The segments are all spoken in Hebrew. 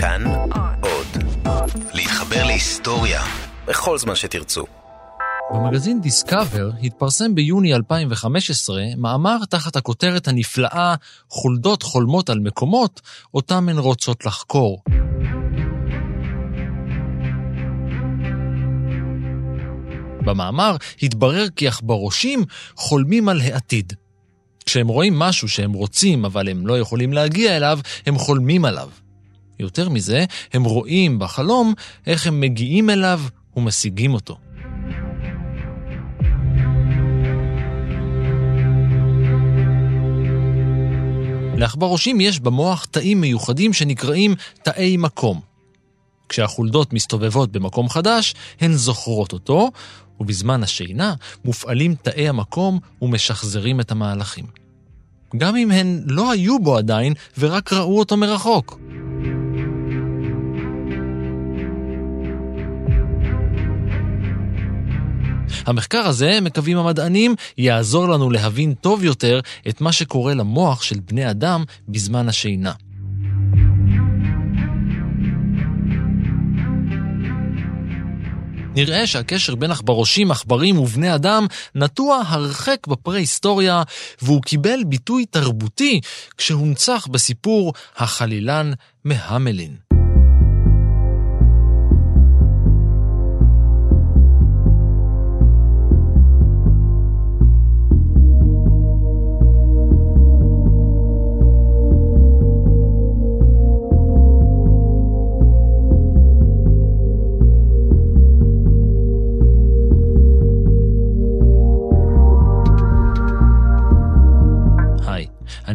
כאן עוד. להתחבר להיסטוריה בכל זמן שתרצו. במגזין דיסקאבר התפרסם ביוני 2015 מאמר תחת הכותרת הנפלאה חולדות חולמות על מקומות אותם הן רוצות לחקור. במאמר התברר כי עכברושים חולמים על העתיד. כשהם רואים משהו שהם רוצים אבל הם לא יכולים להגיע אליו, הם חולמים עליו. יותר מזה, הם רואים בחלום איך הם מגיעים אליו ומשיגים אותו. לעכברושים יש במוח תאים מיוחדים שנקראים תאי מקום. כשהחולדות מסתובבות במקום חדש, הן זוכרות אותו, ובזמן השינה מופעלים תאי המקום ומשחזרים את המהלכים. גם אם הן לא היו בו עדיין ורק ראו אותו מרחוק. המחקר הזה, מקווים המדענים, יעזור לנו להבין טוב יותר את מה שקורה למוח של בני אדם בזמן השינה. נראה שהקשר בין עכברושים, עכברים ובני אדם נטוע הרחק בפרה-היסטוריה, והוא קיבל ביטוי תרבותי כשהונצח בסיפור החלילן מהמלין.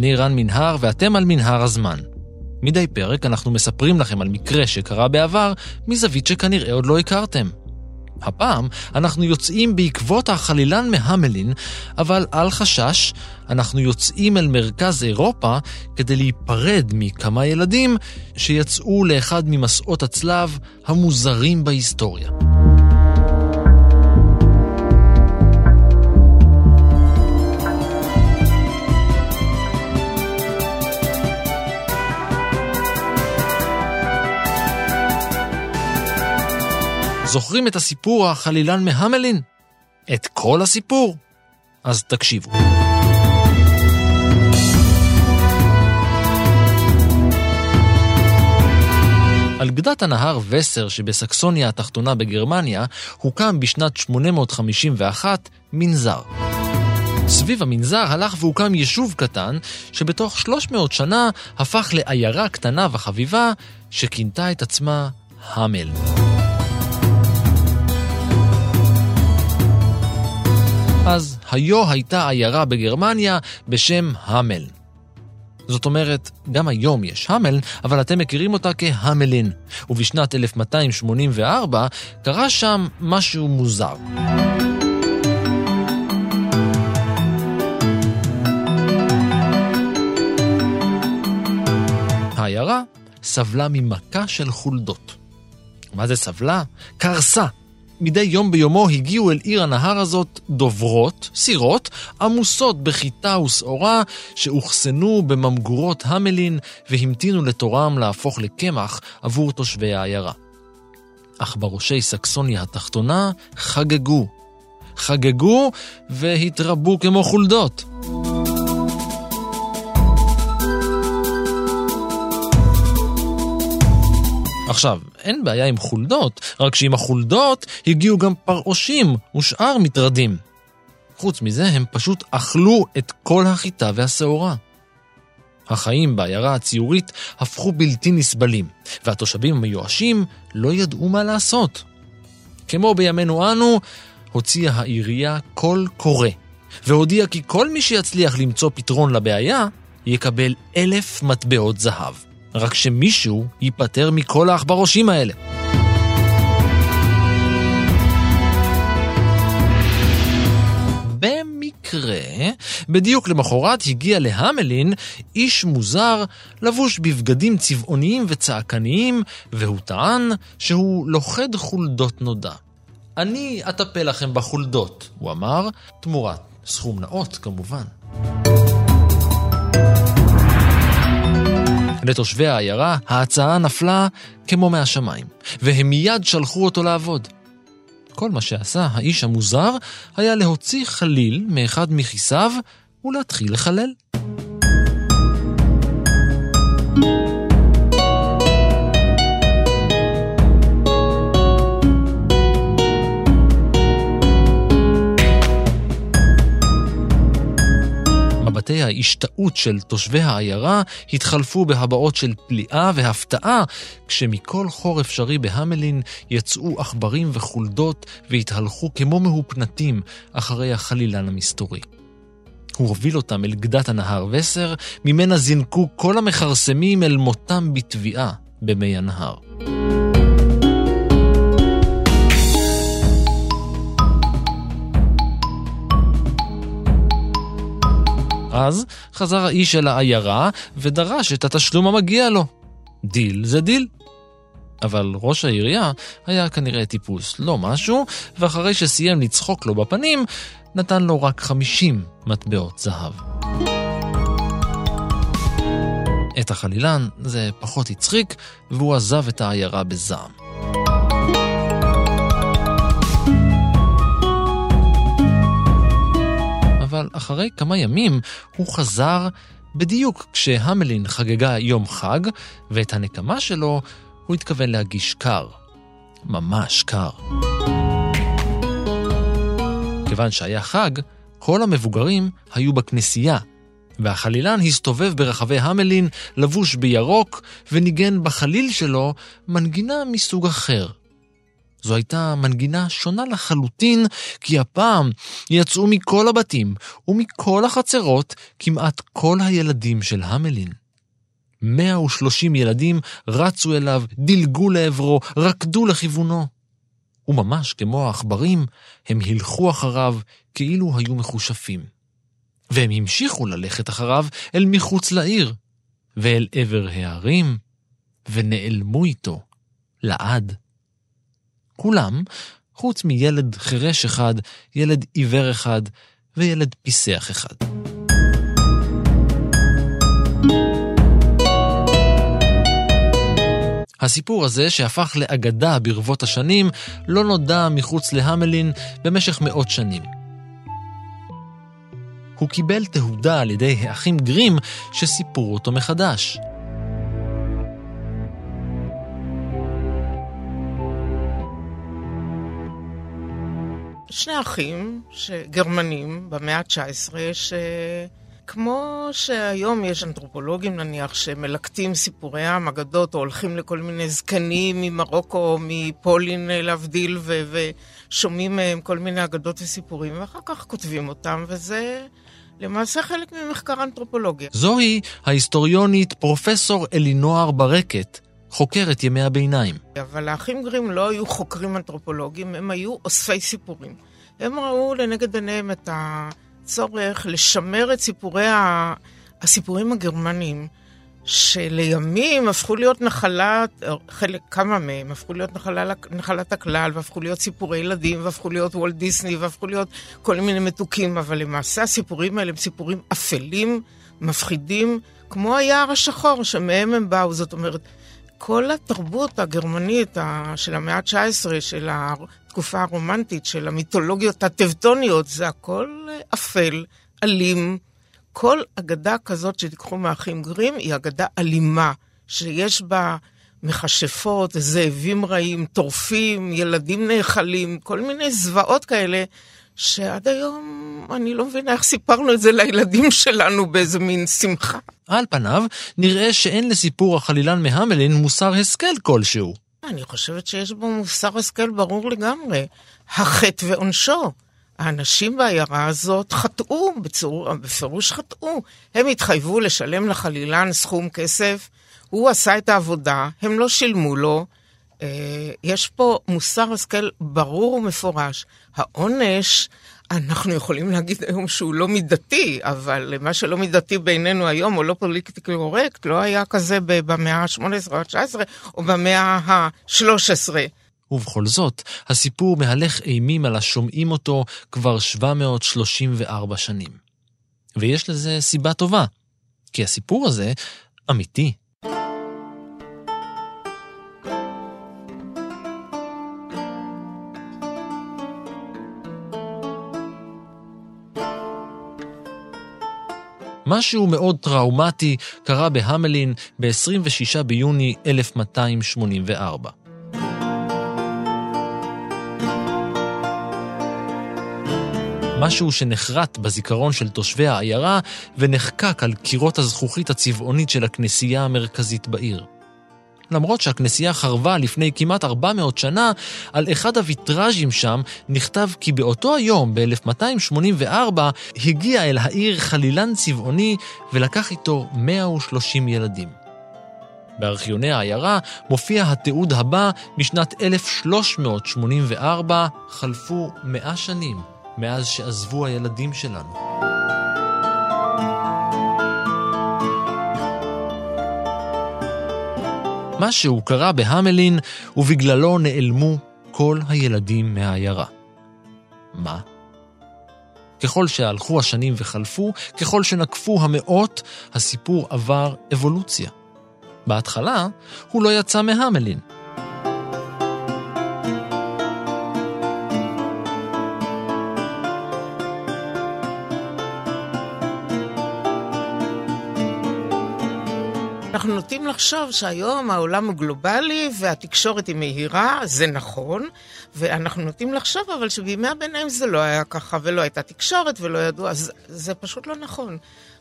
אני רן מנהר ואתם על מנהר הזמן. מדי פרק אנחנו מספרים לכם על מקרה שקרה בעבר מזווית שכנראה עוד לא הכרתם. הפעם אנחנו יוצאים בעקבות החלילן מהמלין, אבל אל חשש, אנחנו יוצאים אל מרכז אירופה כדי להיפרד מכמה ילדים שיצאו לאחד ממסעות הצלב המוזרים בהיסטוריה. זוכרים את הסיפור החלילן מהמלין? את כל הסיפור? אז תקשיבו. על גדת הנהר וסר שבסקסוניה התחתונה בגרמניה הוקם בשנת 851 מנזר. סביב המנזר הלך והוקם יישוב קטן, שבתוך 300 שנה הפך לעיירה קטנה וחביבה, שכינתה את עצמה המל. אז היו הייתה עיירה בגרמניה בשם המל. זאת אומרת, גם היום יש המל, אבל אתם מכירים אותה כהמלין. ובשנת 1284 קרה שם משהו מוזר. העיירה סבלה ממכה של חולדות. מה זה סבלה? קרסה. מדי יום ביומו הגיעו אל עיר הנהר הזאת דוברות, סירות, עמוסות בחיטה ושעורה, שאוחסנו בממגורות המלין והמתינו לתורם להפוך לקמח עבור תושבי העיירה. אך בראשי סקסוניה התחתונה חגגו. חגגו והתרבו כמו חולדות. עכשיו, אין בעיה עם חולדות, רק שעם החולדות הגיעו גם פרעושים ושאר מטרדים. חוץ מזה, הם פשוט אכלו את כל החיטה והשעורה. החיים בעיירה הציורית הפכו בלתי נסבלים, והתושבים המיואשים לא ידעו מה לעשות. כמו בימינו אנו, הוציאה העירייה קול קורא, והודיעה כי כל מי שיצליח למצוא פתרון לבעיה, יקבל אלף מטבעות זהב. רק שמישהו ייפטר מכל העכברושים האלה. במקרה, בדיוק למחרת הגיע להמלין איש מוזר לבוש בבגדים צבעוניים וצעקניים, והוא טען שהוא לוכד חולדות נודע. אני אטפל לכם בחולדות, הוא אמר, תמורת סכום נאות כמובן. לתושבי העיירה ההצעה נפלה כמו מהשמיים, והם מיד שלחו אותו לעבוד. כל מה שעשה האיש המוזר היה להוציא חליל מאחד מכיסיו ולהתחיל לחלל. מבטי ההשתאות של תושבי העיירה התחלפו בהבעות של פליאה והפתעה, כשמכל חור אפשרי בהמלין יצאו עכברים וחולדות והתהלכו כמו מהופנטים אחרי החלילן המסתורי. הוא הוביל אותם אל גדת הנהר וסר, ממנה זינקו כל המכרסמים אל מותם בטביעה במי הנהר. אז חזר האיש אל העיירה ודרש את התשלום המגיע לו. דיל זה דיל. אבל ראש העירייה היה כנראה טיפוס לא משהו, ואחרי שסיים לצחוק לו בפנים, נתן לו רק 50 מטבעות זהב. את החלילן זה פחות הצחיק, והוא עזב את העיירה בזעם. אבל אחרי כמה ימים הוא חזר בדיוק כשהמלין חגגה יום חג, ואת הנקמה שלו הוא התכוון להגיש קר. ממש קר. כיוון שהיה חג, כל המבוגרים היו בכנסייה, והחלילן הסתובב ברחבי המלין לבוש בירוק וניגן בחליל שלו מנגינה מסוג אחר. זו הייתה מנגינה שונה לחלוטין, כי הפעם יצאו מכל הבתים ומכל החצרות כמעט כל הילדים של המלין. 130 ילדים רצו אליו, דילגו לעברו, רקדו לכיוונו. וממש כמו העכברים, הם הילכו אחריו כאילו היו מחושפים. והם המשיכו ללכת אחריו אל מחוץ לעיר, ואל עבר הערים, ונעלמו איתו, לעד. כולם, חוץ מילד חירש אחד, ילד עיוור אחד וילד פיסח אחד. הסיפור הזה, שהפך לאגדה ברבות השנים, לא נודע מחוץ להמלין במשך מאות שנים. הוא קיבל תהודה על ידי האחים גרים שסיפרו אותו מחדש. שני אחים גרמנים במאה ה-19, שכמו שהיום יש אנתרופולוגים נניח שמלקטים סיפורי עם, אגדות, או הולכים לכל מיני זקנים ממרוקו או מפולין להבדיל, ו- ושומעים מהם כל מיני אגדות וסיפורים, ואחר כך כותבים אותם, וזה... למעשה חלק ממחקר אנתרופולוגיה. זוהי ההיסטוריונית פרופסור אלינוער ברקת, חוקרת ימי הביניים. אבל האחים גרים לא היו חוקרים אנתרופולוגיים, הם היו אוספי סיפורים. הם ראו לנגד עיניהם את הצורך לשמר את סיפורי ה... הסיפורים הגרמניים, שלימים הפכו להיות נחלת, חלק, כמה מהם הפכו להיות נחלה, נחלת הכלל, והפכו להיות סיפורי ילדים, והפכו להיות וולט דיסני, והפכו להיות כל מיני מתוקים, אבל למעשה הסיפורים האלה הם סיפורים אפלים, מפחידים, כמו היער השחור שמהם הם באו. זאת אומרת, כל התרבות הגרמנית של המאה ה-19, של התקופה הרומנטית, של המיתולוגיות הטבטוניות, זה הכל אפל, אלים. כל אגדה כזאת שתיקחו מהאחים גרים היא אגדה אלימה, שיש בה מכשפות, זאבים רעים, טורפים, ילדים נאכלים, כל מיני זוועות כאלה, שעד היום אני לא מבינה איך סיפרנו את זה לילדים שלנו באיזה מין שמחה. על פניו, נראה שאין לסיפור החלילן מהמלין מוסר השכל כלשהו. אני חושבת שיש בו מוסר השכל ברור לגמרי. החטא ועונשו. האנשים בעיירה הזאת חטאו, בצור, בפירוש חטאו. הם התחייבו לשלם לחלילן סכום כסף, הוא עשה את העבודה, הם לא שילמו לו. אה, יש פה מוסר השכל ברור ומפורש. העונש אנחנו יכולים להגיד היום שהוא לא מידתי, אבל מה שלא מידתי בינינו היום, או לא פוליטיקלי קורקט, לא היה כזה במאה ה-18 או ה-19, או במאה ה-13. ובכל זאת, הסיפור מהלך אימים על השומעים אותו כבר 734 שנים. ויש לזה סיבה טובה, כי הסיפור הזה אמיתי. משהו מאוד טראומטי קרה בהמלין ב-26 ביוני 1284. משהו שנחרט בזיכרון של תושבי העיירה ונחקק על קירות הזכוכית הצבעונית של הכנסייה המרכזית בעיר. למרות שהכנסייה חרבה לפני כמעט 400 שנה, על אחד הוויטראז'ים שם נכתב כי באותו היום, ב-1284, הגיע אל העיר חלילן צבעוני ולקח איתו 130 ילדים. בארכיוני העיירה מופיע התיעוד הבא משנת 1384, חלפו 100 שנים מאז שעזבו הילדים שלנו. משהו קרה בהמלין, ובגללו נעלמו כל הילדים מהעיירה. מה? ככל שהלכו השנים וחלפו, ככל שנקפו המאות, הסיפור עבר אבולוציה. בהתחלה, הוא לא יצא מהמלין. נוטים לחשוב שהיום העולם הוא גלובלי והתקשורת היא מהירה, זה נכון, ואנחנו נוטים לחשוב אבל שבימי הביניים זה לא היה ככה, ולא הייתה תקשורת ולא ידעו, אז זה פשוט לא נכון.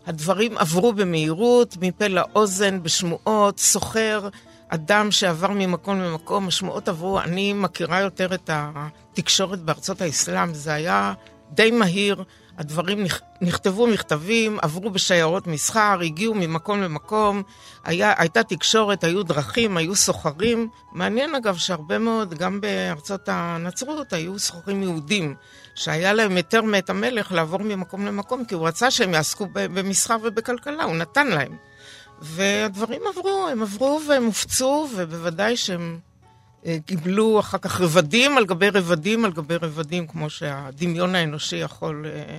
הדברים עברו במהירות, מפה לאוזן, בשמועות, סוחר, אדם שעבר ממקום למקום, השמועות עברו, אני מכירה יותר את התקשורת בארצות האסלאם, זה היה די מהיר. הדברים נכתבו מכתבים, עברו בשיירות מסחר, הגיעו ממקום למקום, היה, הייתה תקשורת, היו דרכים, היו סוחרים. מעניין אגב שהרבה מאוד, גם בארצות הנצרות, היו סוחרים יהודים, שהיה להם היתר מאת המלך לעבור ממקום למקום, כי הוא רצה שהם יעסקו במסחר ובכלכלה, הוא נתן להם. והדברים עברו, הם עברו והם הופצו, ובוודאי שהם קיבלו אחר כך רבדים על גבי רבדים על גבי רבדים, כמו שהדמיון האנושי יכול... אה,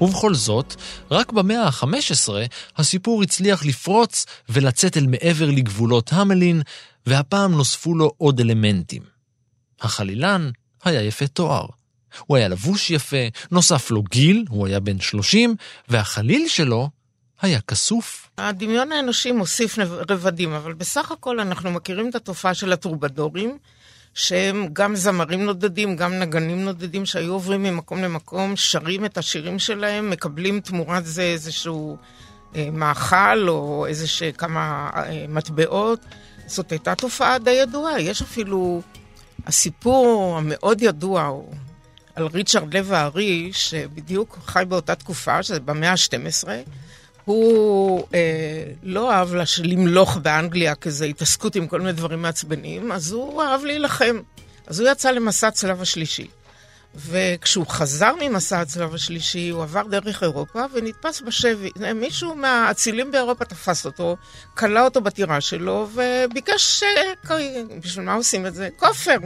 ובכל זאת, רק במאה ה-15 הסיפור הצליח לפרוץ ולצאת אל מעבר לגבולות המלין, והפעם נוספו לו עוד אלמנטים. החלילן היה יפה תואר. הוא היה לבוש יפה, נוסף לו גיל, הוא היה בן 30, והחליל שלו היה כסוף. הדמיון האנושי מוסיף רבדים, אבל בסך הכל אנחנו מכירים את התופעה של הטרובדורים, שהם גם זמרים נודדים, גם נגנים נודדים, שהיו עוברים ממקום למקום, שרים את השירים שלהם, מקבלים תמורת זה איזשהו אה, מאכל או איזה כמה אה, מטבעות. זאת הייתה תופעה די ידועה. יש אפילו הסיפור המאוד ידוע הוא על ריצ'רד לב הארי, שבדיוק חי באותה תקופה, שזה במאה ה-12. הוא אה, לא אהב לש... למלוך באנגליה כזה התעסקות עם כל מיני דברים מעצבנים, אז הוא אהב להילחם. אז הוא יצא למסע הצלב השלישי. וכשהוא חזר ממסע הצלב השלישי, הוא עבר דרך אירופה ונתפס בשבי. מישהו מהאצילים באירופה תפס אותו, כלא אותו בטירה שלו, וביקש, אה, בשביל מה עושים את זה? כופר.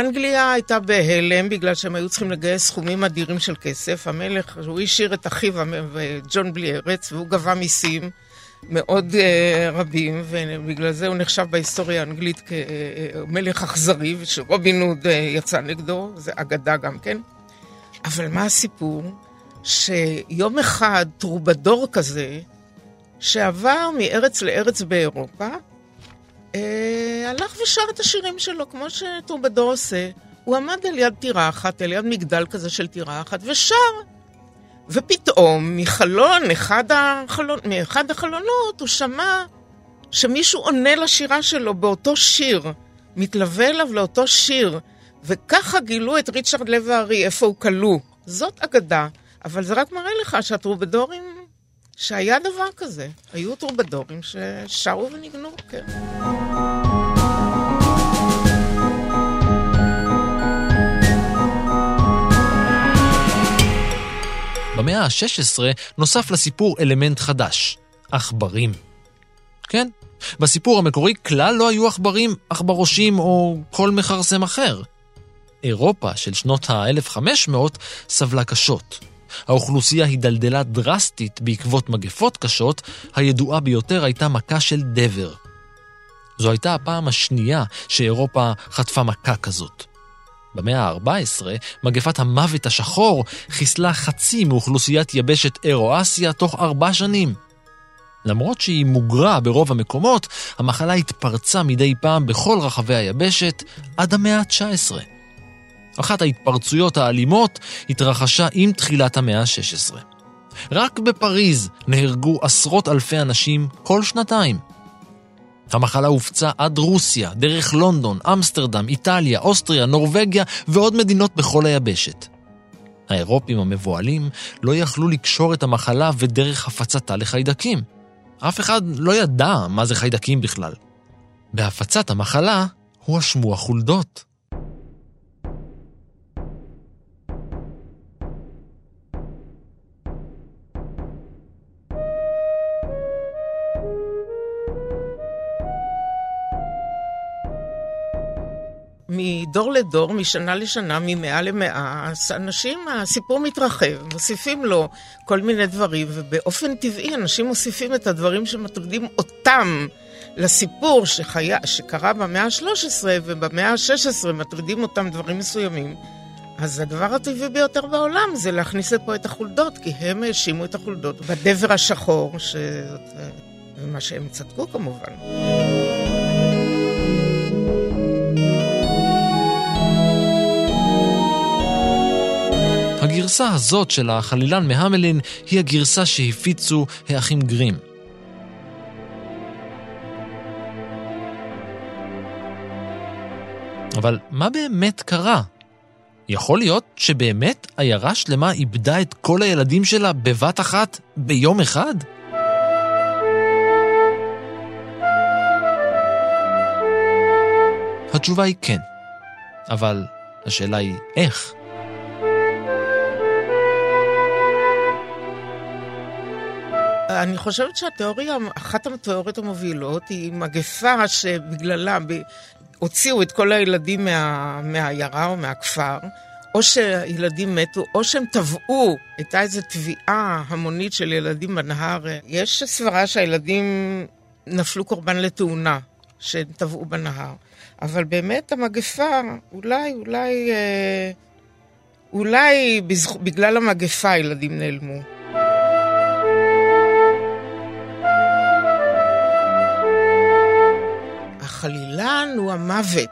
אנגליה הייתה בהלם בגלל שהם היו צריכים לגייס סכומים אדירים של כסף. המלך, הוא השאיר את אחיו ג'ון בלי ארץ, והוא גבה מיסים מאוד uh, רבים, ובגלל זה הוא נחשב בהיסטוריה האנגלית כמלך אכזרי, ושרובין הוד uh, יצא נגדו, זה אגדה גם כן. אבל מה הסיפור? שיום אחד טרובדור כזה, שעבר מארץ לארץ באירופה, אה, הלך ושר את השירים שלו, כמו שטרובדור עושה. הוא עמד על יד טירה אחת, על יד מגדל כזה של טירה אחת, ושר. ופתאום, מחלון, אחד החלון, מאחד החלונות, הוא שמע שמישהו עונה לשירה שלו באותו שיר, מתלווה אליו לאותו שיר, וככה גילו את ריצ'רד לב הארי, איפה הוא כלוא. זאת אגדה, אבל זה רק מראה לך שהטרובדורים, שהיה דבר כזה. היו טרובדורים ששרו וניגנו, כן. במאה ה-16 נוסף לסיפור אלמנט חדש, עכברים. כן, בסיפור המקורי כלל לא היו עכברים, עכברושים או כל מכרסם אחר. אירופה של שנות ה-1500 סבלה קשות. האוכלוסייה הידלדלה דרסטית בעקבות מגפות קשות, הידועה ביותר הייתה מכה של דבר. זו הייתה הפעם השנייה שאירופה חטפה מכה כזאת. במאה ה-14, מגפת המוות השחור חיסלה חצי מאוכלוסיית יבשת אירו-אסיה תוך ארבע שנים. למרות שהיא מוגרה ברוב המקומות, המחלה התפרצה מדי פעם בכל רחבי היבשת עד המאה ה-19. אחת ההתפרצויות האלימות התרחשה עם תחילת המאה ה-16. רק בפריז נהרגו עשרות אלפי אנשים כל שנתיים. המחלה הופצה עד רוסיה, דרך לונדון, אמסטרדם, איטליה, אוסטריה, נורבגיה ועוד מדינות בכל היבשת. האירופים המבוהלים לא יכלו לקשור את המחלה ודרך הפצתה לחיידקים. אף אחד לא ידע מה זה חיידקים בכלל. בהפצת המחלה הואשמו החולדות. מדור לדור, משנה לשנה, ממאה למאה, אנשים, הסיפור מתרחב, מוסיפים לו כל מיני דברים, ובאופן טבעי אנשים מוסיפים את הדברים שמטרידים אותם לסיפור שחיה, שקרה במאה ה-13 ובמאה ה-16 מטרידים אותם דברים מסוימים. אז הדבר הטבעי ביותר בעולם זה להכניס לפה את החולדות, כי הם האשימו את החולדות בדבר השחור, שזה מה שהם צדקו כמובן. הגרסה הזאת של החלילן מהמלין היא הגרסה שהפיצו האחים גרים. אבל מה באמת קרה? יכול להיות שבאמת עיירה שלמה איבדה את כל הילדים שלה בבת אחת ביום אחד? התשובה היא כן, אבל השאלה היא איך. אני חושבת שהתיאוריה, אחת התיאוריות המובילות היא מגפה שבגללה הוציאו את כל הילדים מה, מהעיירה או מהכפר, או שהילדים מתו, או שהם טבעו, הייתה איזו טביעה המונית של ילדים בנהר. יש סברה שהילדים נפלו קורבן לתאונה, שהם טבעו בנהר. אבל באמת המגפה, אולי, אולי, אה, אולי בגלל המגפה הילדים נעלמו. החלילן הוא המוות.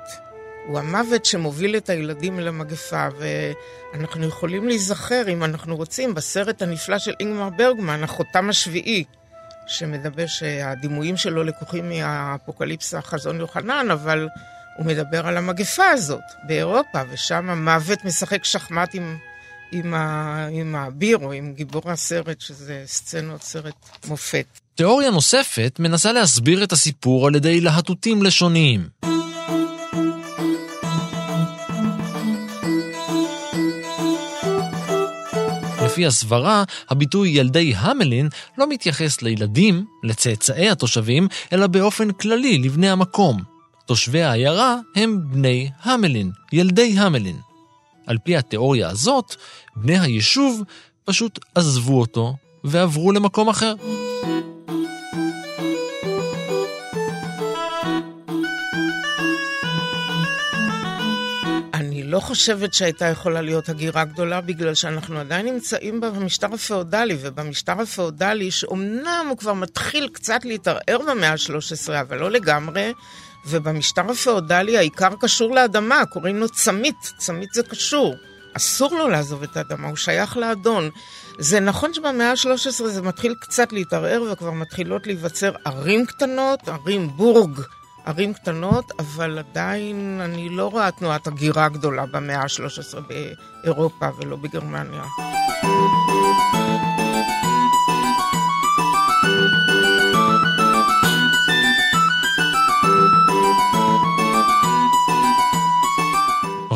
הוא המוות שמוביל את הילדים אל המגפה, ואנחנו יכולים להיזכר, אם אנחנו רוצים, בסרט הנפלא של אינגמר ברגמן, החותם השביעי, שמדבר שהדימויים שלו לקוחים מהאפוקליפסה חזון יוחנן, אבל הוא מדבר על המגפה הזאת באירופה, ושם המוות משחק שחמט עם, עם, עם האביר או עם גיבור הסרט, שזה סצנות סרט מופת. תיאוריה נוספת מנסה להסביר את הסיפור על ידי להטוטים לשוניים. לפי הסברה, הביטוי ילדי המלין לא מתייחס לילדים, לצאצאי התושבים, אלא באופן כללי לבני המקום. תושבי העיירה הם בני המלין, ילדי המלין. על פי התיאוריה הזאת, בני היישוב פשוט עזבו אותו ועברו למקום אחר. לא חושבת שהייתה יכולה להיות הגירה גדולה, בגלל שאנחנו עדיין נמצאים במשטר הפאודלי, ובמשטר הפאודלי, שאומנם הוא כבר מתחיל קצת להתערער במאה ה-13, אבל לא לגמרי, ובמשטר הפאודלי העיקר קשור לאדמה, קוראים לו צמית, צמית זה קשור. אסור לו לעזוב את האדמה, הוא שייך לאדון. זה נכון שבמאה ה-13 זה מתחיל קצת להתערער וכבר מתחילות להיווצר ערים קטנות, ערים בורג ערים קטנות, אבל עדיין אני לא רואה תנועת הגירה גדולה במאה ה-13 באירופה ולא בגרמניה.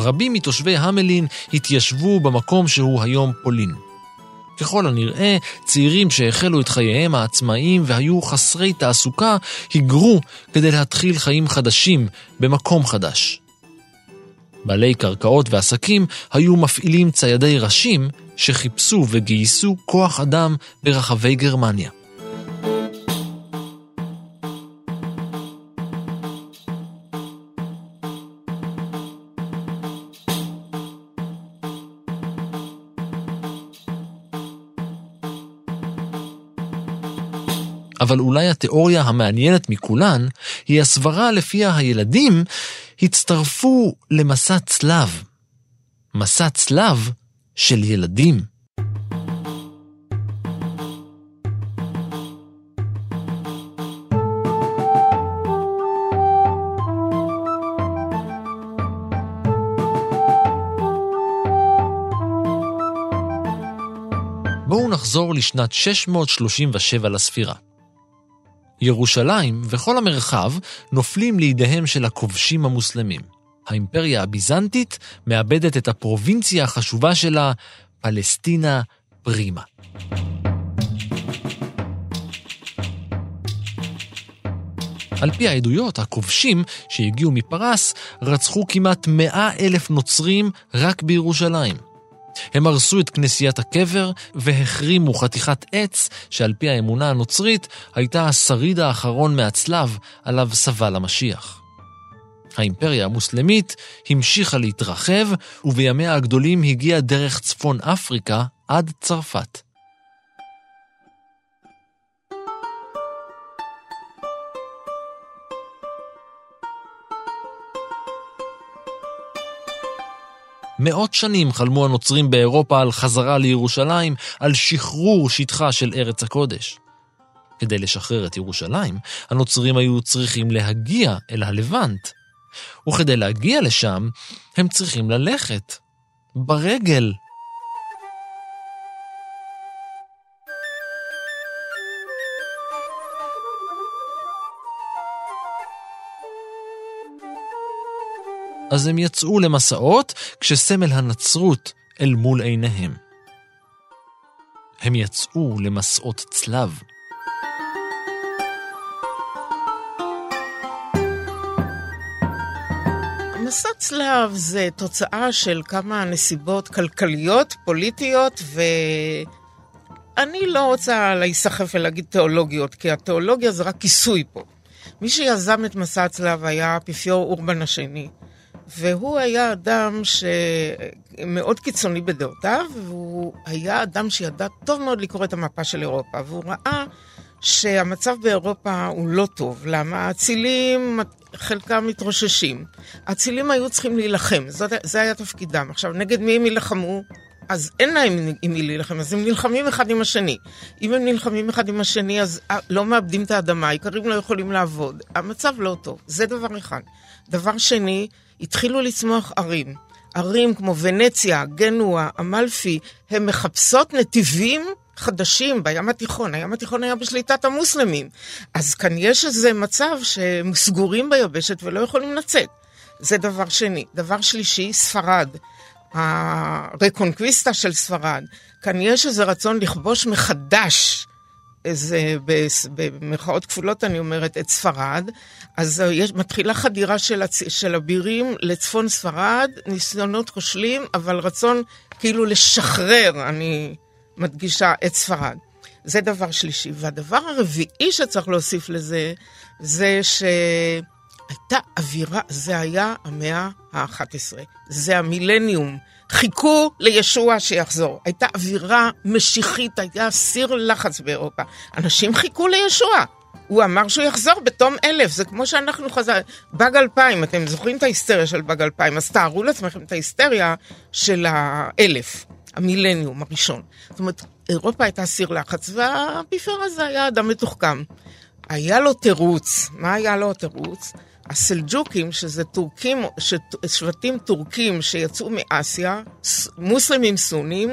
רבים מתושבי המלין התיישבו במקום שהוא היום פולין. ככל הנראה, צעירים שהחלו את חייהם העצמאיים והיו חסרי תעסוקה, היגרו כדי להתחיל חיים חדשים במקום חדש. בעלי קרקעות ועסקים היו מפעילים ציידי ראשים שחיפשו וגייסו כוח אדם ברחבי גרמניה. אבל אולי התיאוריה המעניינת מכולן היא הסברה לפיה הילדים הצטרפו למסע צלב. מסע צלב של ילדים. בואו נחזור לשנת 637 לספירה. ירושלים וכל המרחב נופלים לידיהם של הכובשים המוסלמים. האימפריה הביזנטית מאבדת את הפרובינציה החשובה שלה, פלסטינה פרימה. על פי העדויות, הכובשים שהגיעו מפרס רצחו כמעט מאה אלף נוצרים רק בירושלים. הם הרסו את כנסיית הקבר והחרימו חתיכת עץ שעל פי האמונה הנוצרית הייתה השריד האחרון מהצלב עליו סבל המשיח. האימפריה המוסלמית המשיכה להתרחב, ובימיה הגדולים הגיעה דרך צפון אפריקה עד צרפת. מאות שנים חלמו הנוצרים באירופה על חזרה לירושלים, על שחרור שטחה של ארץ הקודש. כדי לשחרר את ירושלים, הנוצרים היו צריכים להגיע אל הלבנט. וכדי להגיע לשם, הם צריכים ללכת. ברגל. אז הם יצאו למסעות כשסמל הנצרות אל מול עיניהם. הם יצאו למסעות צלב. מסע צלב זה תוצאה של כמה נסיבות כלכליות, פוליטיות, ואני לא רוצה להיסחף ולהגיד תיאולוגיות, כי התיאולוגיה זה רק כיסוי פה. מי שיזם את מסע הצלב היה האפיפיור אורבן השני, והוא היה אדם שמאוד קיצוני בדעותיו, והוא היה אדם שידע טוב מאוד לקרוא את המפה של אירופה, והוא ראה שהמצב באירופה הוא לא טוב. למה? האצילים, חלקם מתרוששים. האצילים היו צריכים להילחם, זאת, זה היה תפקידם. עכשיו, נגד מי הם יילחמו? אז אין להם עם מי להילחם, אז הם נלחמים אחד עם השני. אם הם נלחמים אחד עם השני, אז אה, לא מאבדים את האדמה, העיקרים לא יכולים לעבוד. המצב לא טוב, זה דבר אחד. דבר שני, התחילו לצמוח ערים. ערים כמו ונציה, גנואה, אמלפי, הן מחפשות נתיבים חדשים בים התיכון. הים התיכון היה בשליטת המוסלמים. אז כאן יש איזה מצב שהם סגורים ביבשת ולא יכולים לצאת. זה דבר שני. דבר שלישי, ספרד. הרקונקוויסטה של ספרד. כאן יש איזה רצון לכבוש מחדש איזה, במרכאות כפולות אני אומרת, את ספרד, אז יש, מתחילה חדירה של, הצ... של אבירים לצפון ספרד, ניסיונות כושלים, אבל רצון כאילו לשחרר, אני מדגישה, את ספרד. זה דבר שלישי. והדבר הרביעי שצריך להוסיף לזה, זה שהייתה אווירה, זה היה המאה ה-11, זה המילניום. חיכו לישוע שיחזור. הייתה אווירה משיחית, היה סיר לחץ באירופה. אנשים חיכו לישוע. הוא אמר שהוא יחזור בתום אלף, זה כמו שאנחנו חזר... באג אלפיים, אתם זוכרים את ההיסטריה של באג אלפיים, אז תארו לעצמכם את ההיסטריה של האלף, המילניום הראשון. זאת אומרת, אירופה הייתה סיר לחץ, והאפיפיור הזה היה אדם מתוחכם. היה לו תירוץ, מה היה לו התירוץ? הסלג'וקים, שזה טורקים, שבטים טורקים שיצאו מאסיה, מוסלמים סונים,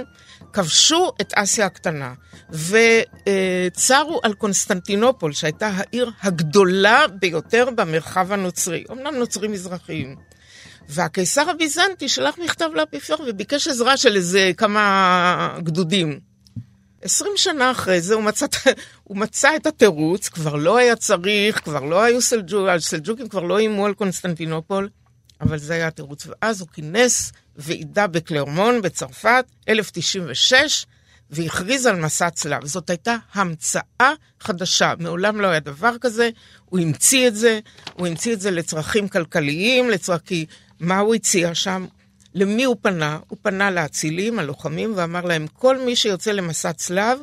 כבשו את אסיה הקטנה וצרו על קונסטנטינופול, שהייתה העיר הגדולה ביותר במרחב הנוצרי, אמנם נוצרים מזרחיים. והקיסר הביזנטי שלח מכתב לאפיפיור וביקש עזרה של איזה כמה גדודים. עשרים שנה אחרי זה הוא מצא, הוא מצא את התירוץ, כבר לא היה צריך, כבר לא היו סלג'וק, הסלג'וקים כבר לא איימו על קונסטנטינופול, אבל זה היה התירוץ. ואז הוא כינס ועידה בקלרמון בצרפת, 1096, והכריז על מסע צלב. זאת הייתה המצאה חדשה, מעולם לא היה דבר כזה, הוא המציא את זה, הוא המציא את זה לצרכים כלכליים, לצרכים... מה הוא הציע שם? למי הוא פנה? הוא פנה לאצילים, הלוחמים, ואמר להם, כל מי שיוצא למסע צלב,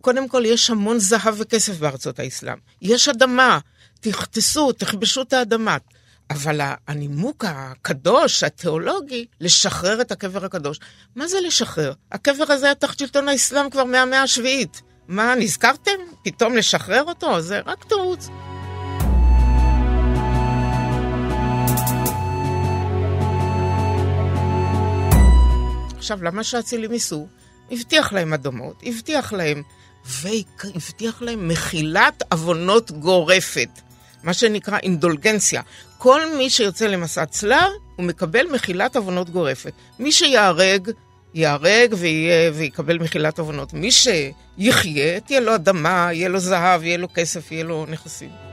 קודם כל יש המון זהב וכסף בארצות האסלאם. יש אדמה, תכתסו, תכבשו את האדמה. אבל הנימוק הקדוש, התיאולוגי, לשחרר את הקבר הקדוש. מה זה לשחרר? הקבר הזה היה תחת שלטון האסלאם כבר מהמאה השביעית. מה, נזכרתם? פתאום לשחרר אותו? זה רק תירוץ. עכשיו, למה שהאצילים ייסעו? הבטיח להם אדמות, הבטיח להם, והבטיח להם מחילת עוונות גורפת, מה שנקרא אינדולגנציה. כל מי שיוצא למסע צלב, הוא מקבל מחילת עוונות גורפת. מי שיהרג, ייהרג ויקבל מחילת עוונות. מי שיחיה, תהיה לו אדמה, יהיה לו זהב, יהיה לו כסף, יהיה לו נכסים.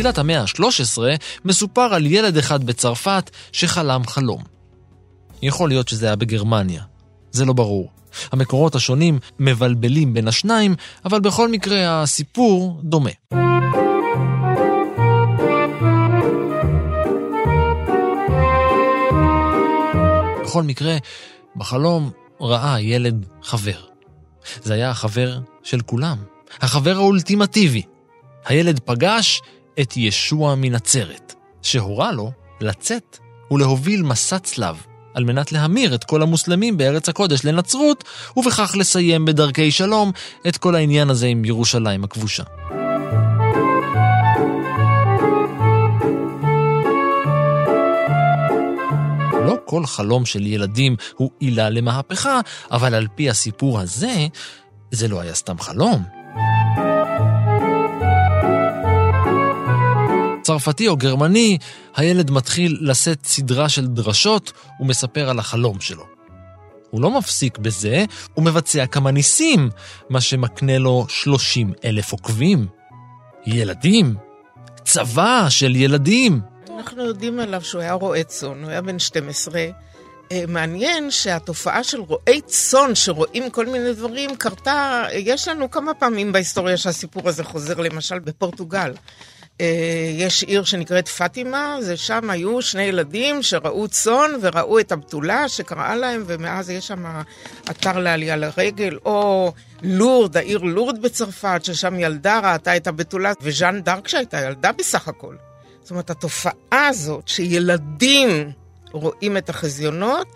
בתחילת המאה ה-13 מסופר על ילד אחד בצרפת שחלם חלום. יכול להיות שזה היה בגרמניה, זה לא ברור. המקורות השונים מבלבלים בין השניים, אבל בכל מקרה הסיפור דומה. בכל מקרה, בחלום ראה ילד חבר. זה היה החבר של כולם, החבר האולטימטיבי. הילד פגש את ישוע מנצרת, שהורה לו לצאת ולהוביל מסע צלב על מנת להמיר את כל המוסלמים בארץ הקודש לנצרות, ובכך לסיים בדרכי שלום את כל העניין הזה עם ירושלים הכבושה. לא כל חלום של ילדים הוא עילה למהפכה, אבל על פי הסיפור הזה, זה לא היה סתם חלום. צרפתי או גרמני, הילד מתחיל לשאת סדרה של דרשות ומספר על החלום שלו. הוא לא מפסיק בזה, הוא מבצע כמה ניסים, מה שמקנה לו 30 אלף עוקבים. ילדים, צבא של ילדים. אנחנו יודעים עליו שהוא היה רועה צאן, הוא היה בן 12. אה, מעניין שהתופעה של רועי צאן שרואים כל מיני דברים קרתה, יש לנו כמה פעמים בהיסטוריה שהסיפור הזה חוזר, למשל בפורטוגל. אה, יש עיר שנקראת פאטימה, שם היו שני ילדים שראו צאן וראו את הבתולה שקראה להם, ומאז יש שם אתר לעלייה לרגל, או לורד, העיר לורד בצרפת, ששם ילדה ראתה את הבתולה, וז'אן דארק שהייתה ילדה בסך הכל. זאת אומרת, התופעה הזאת שילדים רואים את החזיונות,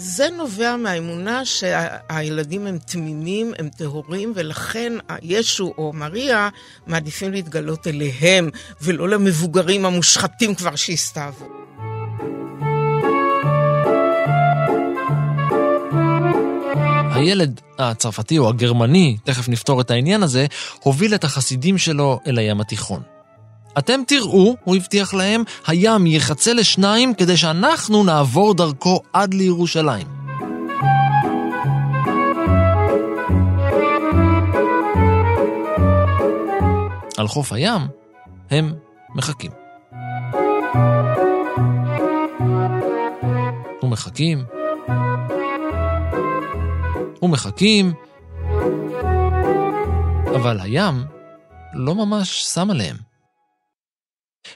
זה נובע מהאמונה שהילדים הם תמימים, הם טהורים, ולכן ישו או מריה מעדיפים להתגלות אליהם, ולא למבוגרים המושחתים כבר שהסתעבו. הילד הצרפתי או הגרמני, תכף נפתור את העניין הזה, הוביל את החסידים שלו אל הים התיכון. אתם תראו, הוא הבטיח להם, הים יחצה לשניים כדי שאנחנו נעבור דרכו עד לירושלים. על חוף הים הם מחכים. ומחכים, ומחכים, אבל הים לא ממש שם עליהם.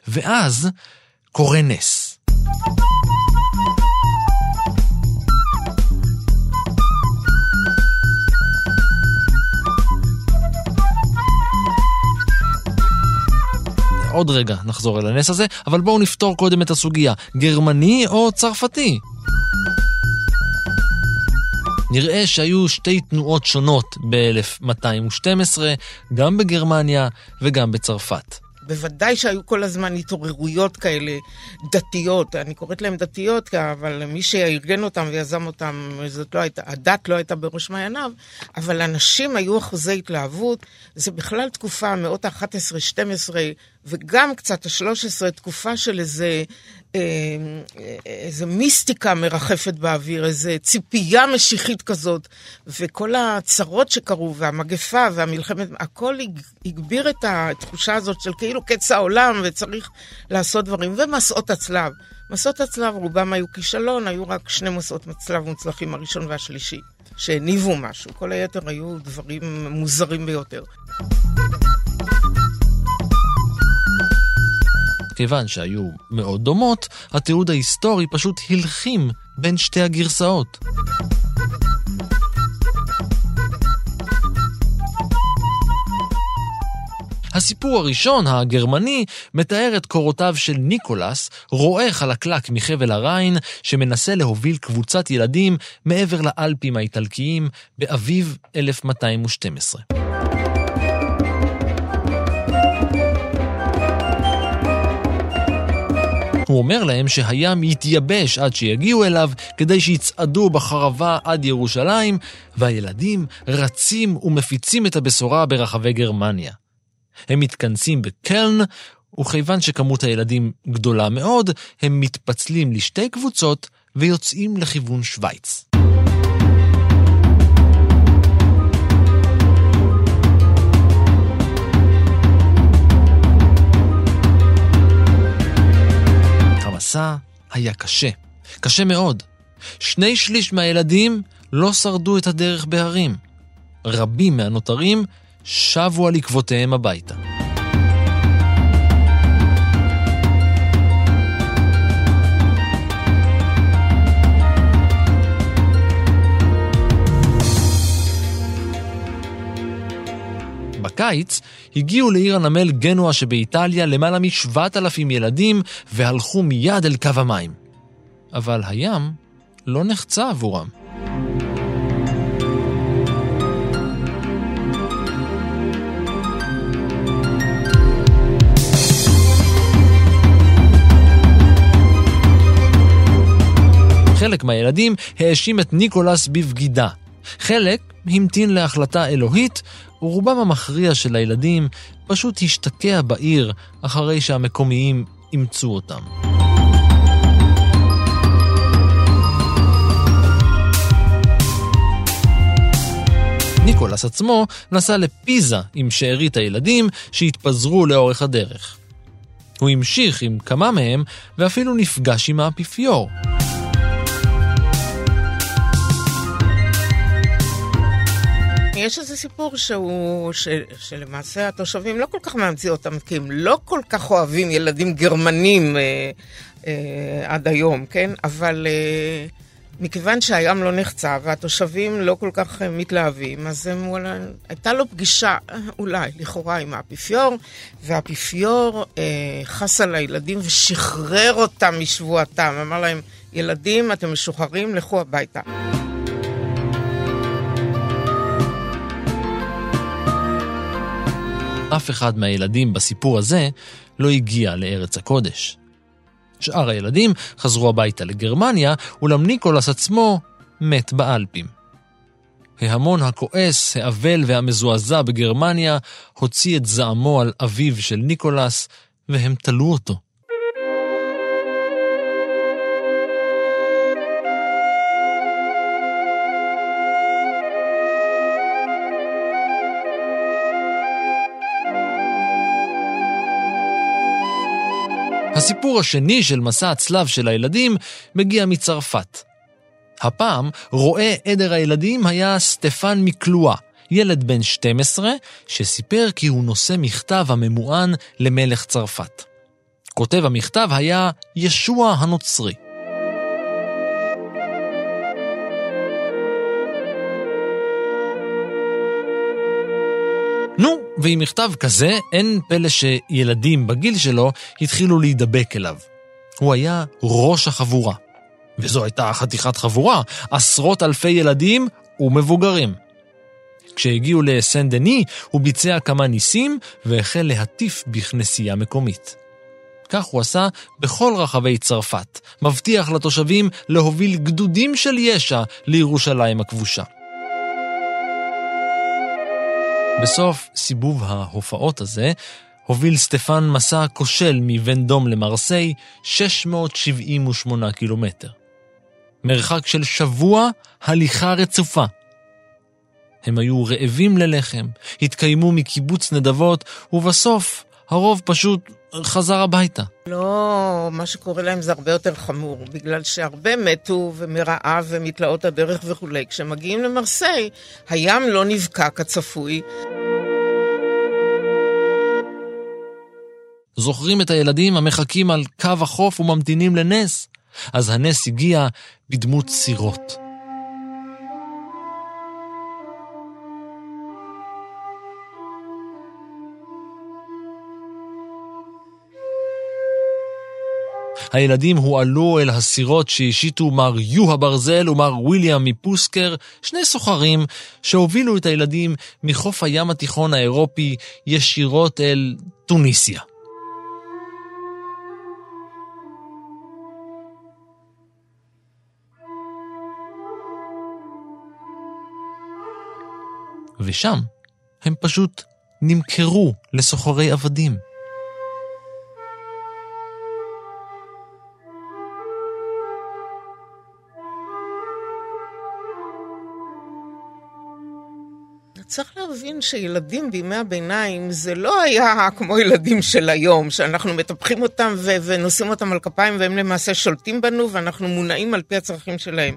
ואז קורה נס. עוד רגע נחזור אל הנס הזה, אבל בואו נפתור קודם את הסוגיה, גרמני או צרפתי? נראה שהיו שתי תנועות שונות ב-1212, גם בגרמניה וגם בצרפת. בוודאי שהיו כל הזמן התעוררויות כאלה דתיות, אני קוראת להן דתיות, אבל מי שארגן אותן ויזם אותן, זאת לא הייתה, הדת לא הייתה בראש מעייניו, אבל אנשים היו אחוזי התלהבות, זה בכלל תקופה, מאות ה-11-12, וגם קצת ה-13, תקופה של איזה, אה, איזה מיסטיקה מרחפת באוויר, איזה ציפייה משיחית כזאת, וכל הצרות שקרו, והמגפה והמלחמת, הכל הגביר את התחושה הזאת של כאילו קץ העולם וצריך לעשות דברים, ומסעות הצלב. מסעות הצלב רובם היו כישלון, היו רק שני מסעות הצלב מוצלחים, הראשון והשלישי, שהניבו משהו. כל היתר היו דברים מוזרים ביותר. כיוון שהיו מאוד דומות, התיעוד ההיסטורי פשוט הלחים בין שתי הגרסאות. הסיפור הראשון, הגרמני, מתאר את קורותיו של ניקולס, רועה חלקלק מחבל הריין, שמנסה להוביל קבוצת ילדים מעבר לאלפים האיטלקיים באביב 1212. הוא אומר להם שהים יתייבש עד שיגיעו אליו כדי שיצעדו בחרבה עד ירושלים, והילדים רצים ומפיצים את הבשורה ברחבי גרמניה. הם מתכנסים בקלן, וכיוון שכמות הילדים גדולה מאוד, הם מתפצלים לשתי קבוצות ויוצאים לכיוון שווייץ. המסע היה קשה, קשה מאוד. שני שליש מהילדים לא שרדו את הדרך בהרים. רבים מהנותרים שבו על עקבותיהם הביתה. בקיץ הגיעו לעיר הנמל גנואה שבאיטליה למעלה משבעת אלפים ילדים והלכו מיד אל קו המים. אבל הים לא נחצה עבורם. חלק מהילדים האשים את ניקולס בבגידה. חלק המתין להחלטה אלוהית, ורובם המכריע של הילדים פשוט השתקע בעיר אחרי שהמקומיים אימצו אותם. ניקולס עצמו נסע לפיזה עם שארית הילדים שהתפזרו לאורך הדרך. הוא המשיך עם כמה מהם ואפילו נפגש עם האפיפיור. יש איזה סיפור שהוא, ש, שלמעשה התושבים לא כל כך מאמצים אותם, כי הם לא כל כך אוהבים ילדים גרמנים אה, אה, עד היום, כן? אבל אה, מכיוון שהים לא נחצה והתושבים לא כל כך אה, מתלהבים, אז הם, וואלה, הייתה לו פגישה, אולי, לכאורה, עם האפיפיור, והאפיפיור אה, חס על הילדים ושחרר אותם משבועתם, אמר להם, ילדים, אתם משוחררים, לכו הביתה. אף אחד מהילדים בסיפור הזה לא הגיע לארץ הקודש. שאר הילדים חזרו הביתה לגרמניה, אולם ניקולס עצמו מת באלפים. ההמון הכועס, האבל והמזועזע בגרמניה הוציא את זעמו על אביו של ניקולס, והם תלו אותו. הסיפור השני של מסע הצלב של הילדים מגיע מצרפת. הפעם רועה עדר הילדים היה סטפן מקלואה, ילד בן 12, שסיפר כי הוא נושא מכתב הממוען למלך צרפת. כותב המכתב היה ישוע הנוצרי. ועם מכתב כזה, אין פלא שילדים בגיל שלו התחילו להידבק אליו. הוא היה ראש החבורה. וזו הייתה חתיכת חבורה, עשרות אלפי ילדים ומבוגרים. כשהגיעו לסן דני, הוא ביצע כמה ניסים והחל להטיף בכנסייה מקומית. כך הוא עשה בכל רחבי צרפת, מבטיח לתושבים להוביל גדודים של ישע לירושלים הכבושה. בסוף סיבוב ההופעות הזה, הוביל סטפן מסע כושל מוונדום למרסיי 678 קילומטר. מרחק של שבוע הליכה רצופה. הם היו רעבים ללחם, התקיימו מקיבוץ נדבות, ובסוף הרוב פשוט חזר הביתה. לא, מה שקורה להם זה הרבה יותר חמור, בגלל שהרבה מתו ומרעב ומתלאות הדרך וכולי. כשמגיעים למרסיי, הים לא נבקע כצפוי. זוכרים את הילדים המחכים על קו החוף וממתינים לנס? אז הנס הגיע בדמות סירות. הילדים הועלו אל הסירות שהשיתו מר יו הברזל ומר וויליאם מפוסקר, שני סוחרים שהובילו את הילדים מחוף הים התיכון האירופי ישירות אל טוניסיה. ושם הם פשוט נמכרו לסוחרי עבדים. צריך להבין שילדים בימי הביניים זה לא היה כמו ילדים של היום, שאנחנו מטפחים אותם ונושאים אותם על כפיים והם למעשה שולטים בנו ואנחנו מונעים על פי הצרכים שלהם.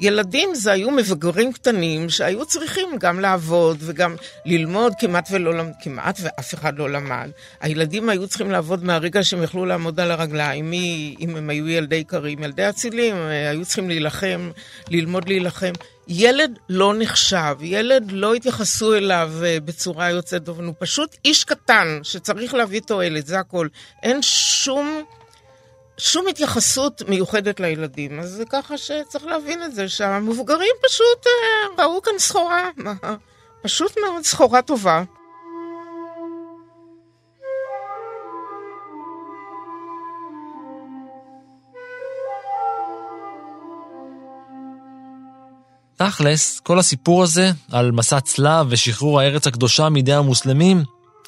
ילדים זה היו מבוגרים קטנים שהיו צריכים גם לעבוד וגם ללמוד כמעט ולא למד, כמעט ואף אחד לא למד. הילדים היו צריכים לעבוד מהרגע שהם יכלו לעמוד על הרגליים, מי, אם הם היו ילדי איכרים, ילדי אצילים, היו צריכים להילחם, ללמוד להילחם. ילד לא נחשב, ילד לא התייחסו אליו אה, בצורה יוצאת דופן, הוא פשוט איש קטן שצריך להביא תועלת, זה הכל. אין שום, שום התייחסות מיוחדת לילדים. אז זה ככה שצריך להבין את זה, שהמבוגרים פשוט אה, ראו כאן סחורה, פשוט מאוד סחורה טובה. תכלס, כל הסיפור הזה על מסע צלב ושחרור הארץ הקדושה מידי המוסלמים,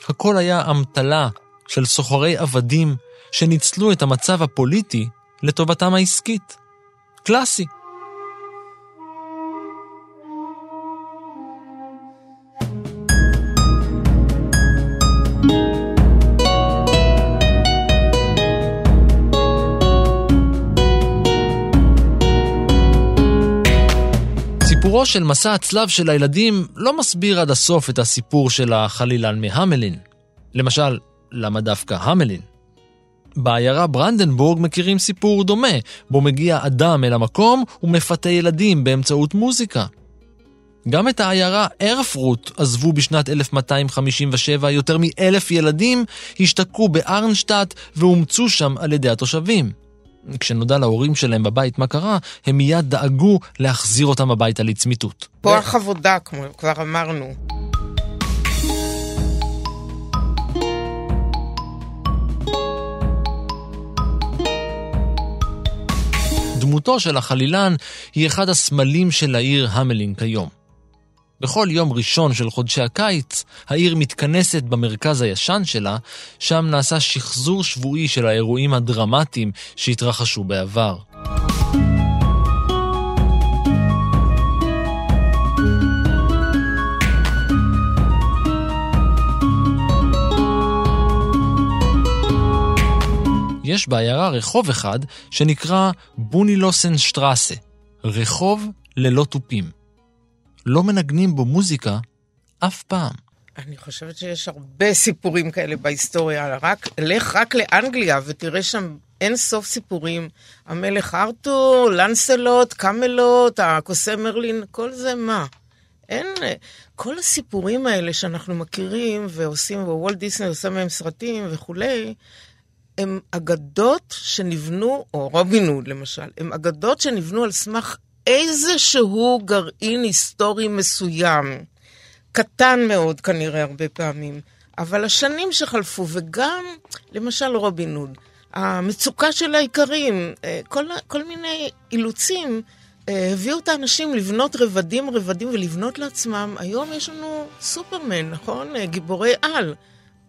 הכל היה אמתלה של סוחרי עבדים שניצלו את המצב הפוליטי לטובתם העסקית. קלאסי. סיפורו של מסע הצלב של הילדים לא מסביר עד הסוף את הסיפור של החלילן מהמלין. למשל, למה דווקא המלין? בעיירה ברנדנבורג מכירים סיפור דומה, בו מגיע אדם אל המקום ומפתה ילדים באמצעות מוזיקה. גם את העיירה ארפרוט עזבו בשנת 1257 יותר מאלף ילדים, השתקעו בארנשטאט ואומצו שם על ידי התושבים. כשנודע להורים שלהם בבית מה קרה, הם מיד דאגו להחזיר אותם הביתה לצמיתות. כוח עבודה, כמו כבר אמרנו. דמותו של החלילן היא אחד הסמלים של העיר המלין כיום. בכל יום ראשון של חודשי הקיץ, העיר מתכנסת במרכז הישן שלה, שם נעשה שחזור שבועי של האירועים הדרמטיים שהתרחשו בעבר. יש בעיירה רחוב אחד שנקרא בונילוסן שטרסה, רחוב ללא תופים. לא מנגנים בו מוזיקה אף פעם. אני חושבת שיש הרבה סיפורים כאלה בהיסטוריה. רק, לך רק לאנגליה ותראה שם אין סוף סיפורים. המלך ארתור, לנסלוט, קמלוט, הקוסם מרלין, כל זה מה? אין... כל הסיפורים האלה שאנחנו מכירים ועושים, ווולט דיסני עושה מהם סרטים וכולי, הם אגדות שנבנו, או רובין הוד למשל, הם אגדות שנבנו על סמך איזשהו גרעין היסטורי מסוים. קטן מאוד כנראה הרבה פעמים. אבל השנים שחלפו, וגם, למשל רובין הוד, המצוקה של האיכרים, אה, כל, כל מיני אילוצים, אה, הביאו את האנשים לבנות רבדים רבדים ולבנות לעצמם. היום יש לנו סופרמן, נכון? אה, גיבורי על.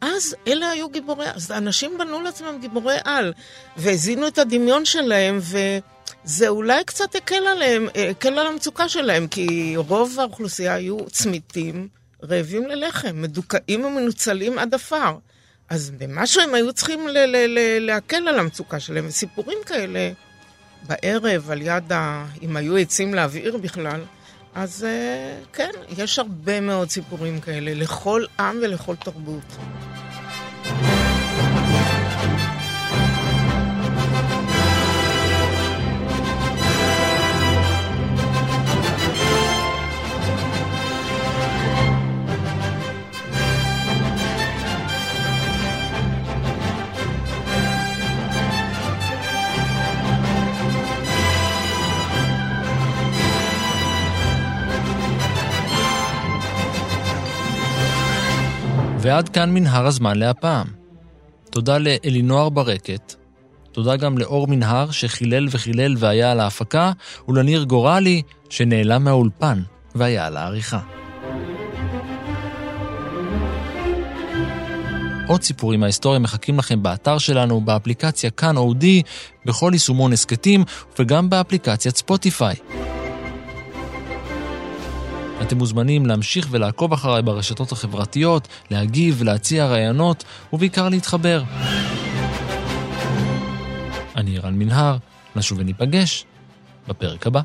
אז אלה היו גיבורי, אז אנשים בנו לעצמם גיבורי על, והזינו את הדמיון שלהם, וזה אולי קצת הקל עליהם, הקל על המצוקה שלהם, כי רוב האוכלוסייה היו צמיתים, רעבים ללחם, מדוכאים ומנוצלים עד עפר. אז במשהו הם היו צריכים ל- ל- ל- להקל על המצוקה שלהם, וסיפורים כאלה בערב, על יד ה... אם היו עצים להבעיר בכלל, אז כן, יש הרבה מאוד סיפורים כאלה, לכל עם ולכל תרבות. ועד כאן מנהר הזמן להפעם. תודה לאלינוער ברקת, תודה גם לאור מנהר שחילל וחילל והיה על ההפקה, ולניר גורלי שנעלם מהאולפן והיה על העריכה. עוד סיפורים מההיסטוריה מחכים לכם באתר שלנו, באפליקציה כאן אודי, בכל יישומון הסכתים וגם באפליקציית ספוטיפיי. אתם מוזמנים להמשיך ולעקוב אחריי ברשתות החברתיות, להגיב, להציע רעיונות, ובעיקר להתחבר. אני רן מנהר, נשוב וניפגש בפרק הבא.